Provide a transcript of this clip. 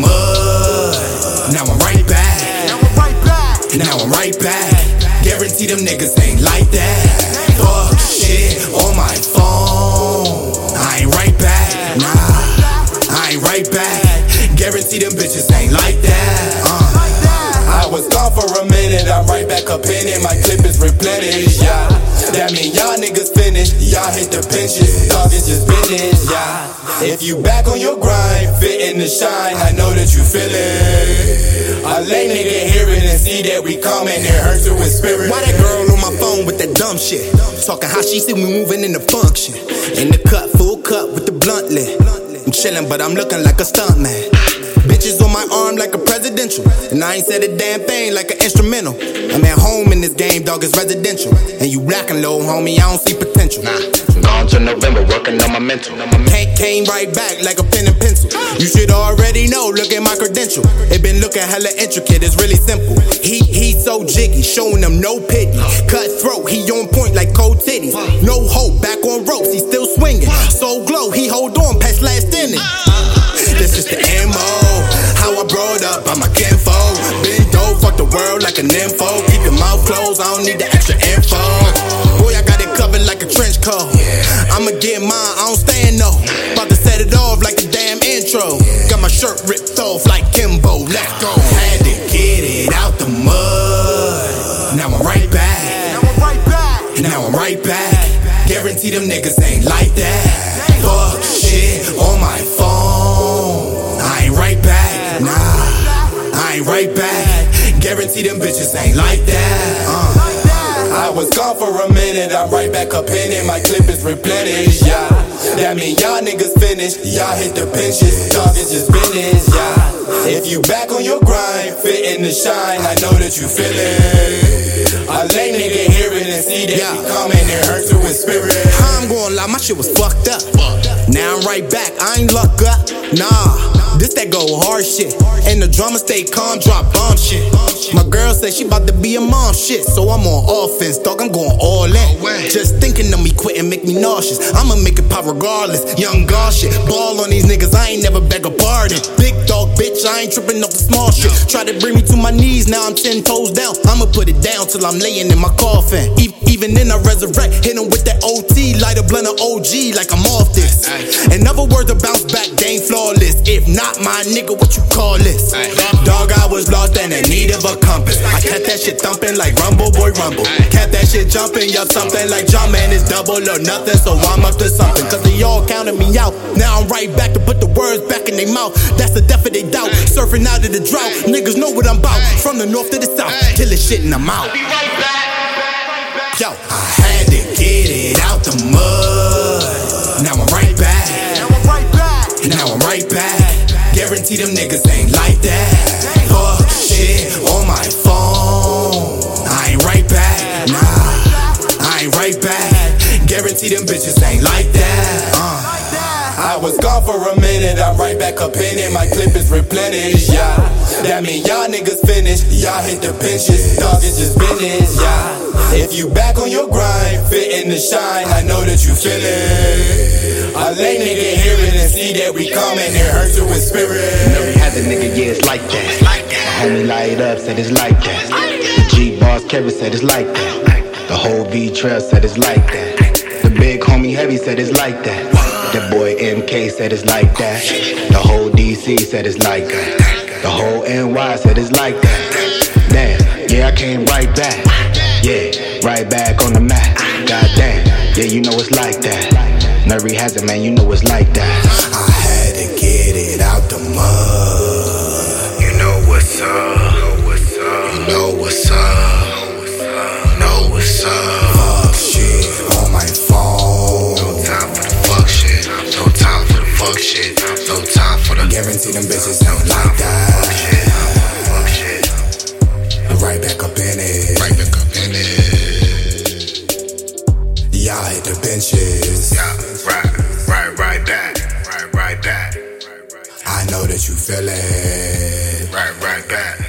mud. Now I'm right back. Now I'm right back. Now I'm right back. Guarantee them niggas ain't like that. Fuck shit on my phone. I ain't right back. Nah, I ain't right back. Guarantee them bitches ain't like that. Uh. I was gone for a minute, I'm right back up in it. My clip is replenished, yeah. That mean y'all niggas finished, y'all hit the pinches. Dog is just finished, yeah. If you back on your grind, in the shine, I know that you feel it. A lay nigga hear it and see that we coming, it hurts her with spirit. Why that girl on my phone with that dumb shit? Talking how she see me moving in the function. In the cut, full cut with the blunt lit. I'm chillin', but I'm looking like a stunt man. Bitches on my arm like a presidential. And I ain't said a damn thing like an instrumental. I'm at home in this game, dog, it's residential. And you blackin' low, homie, I don't see potential. Nah, gone to November, working on my mental. Came, came right back like a pen and pencil. You should already know, look at my credential. It been looking hella intricate, it's really simple. He he so jiggy, showing them no pity. Cutthroat, he on point like cold titties. No hope, back on ropes, he still swinging. So glow, he hold on past last inning. This is the MO. How I brought up, I'm a. Been dope, fuck the world like a nympho. Keep your mouth closed, I don't need the extra info. Boy, I got it covered like a trench coat. I'ma get mine, I don't stand no. About to set it off like a damn intro. Got my shirt ripped off like Kimbo. Let's go. Had to get it out the mud. Now I'm right back. Now I'm right back. Now I'm right back. Guarantee them niggas ain't like that. Fuck shit on my phone. I ain't right back. Nah, I ain't right back. Guarantee them bitches ain't like that. Uh. I was gone for a minute, I'm right back up in it. My clip is replenished, yeah. That mean y'all niggas finished, y'all hit the pinches. Dog is just finished, yeah. If you back on your grind, fit in the shine, I know that you feel it. A lay nigga hear it and see that Yeah. we coming, it hurts you with spirit. I'm gonna lie, my shit was fucked up. Now I'm right back, I ain't luck up. Nah, this that go hard shit. And the drama stay calm, drop bomb shit. My girl say she about to be a mom shit, so I'm on offense, dog. I'm going all in. Just thinking of me quitting make me nauseous. I'ma make it pop regardless. Young god shit, ball on these niggas, I ain't never beg a pardon. Big dog bitch, I ain't tripping off the small shit. Try to bring me to my knees, now I'm ten toes down. I'ma put it down till I'm laying in my coffin. E- even then I resurrect, hit him with that OT, light a blunt of OG like I'm off this. In other words, a bounce back, they ain't flawless. If not my nigga, what you call this? Dog, I was lost and in need of a compass. I kept that shit thumping like Rumble Boy Rumble. Kept that shit jumping, yup, something like John Man is double or nothing, so I'm up to something. Cause they all counted me out. Now I'm right back to put the words back in their mouth. That's the death of they doubt. Surfing out of the drought. Niggas know what I'm about. From the north to the south. Kill this shit and I'm out. Yo, I had to get it out the mud. Now I'm right back. Now I'm right back. Now I'm right back. Guarantee them niggas ain't like that. Fuck shit on my phone. Guarantee them bitches ain't like that. I was gone for a minute, I'm right back up in it. My clip is replenished, yeah. That mean y'all niggas finished, y'all hit the pinches. Dog is just finished, yeah. If you back on your grind, fit in the shine, I know that you feel it. A lay nigga hear it and see that we coming, it hurts you with spirit. Never had the nigga, yeah, it's like that. Like that. Homie light up, said it's like that. The G boss Kevin said it's like that. The whole V Trail said it's like that. Said it's like that. That boy MK said it's like that. The whole DC said it's like that. The whole NY said it's like that. Damn, yeah, I came right back. Yeah, right back on the map. God damn, yeah, you know it's like that. Nervy has it, man, you know it's like that. Guarantee them bitches ain't like that. shit. Fuck shit. I'm right back up in it. Right back up in it. Y'all hit the benches. Yeah, right, right, right back. Right, right back. I know that you feel it. Right, right back.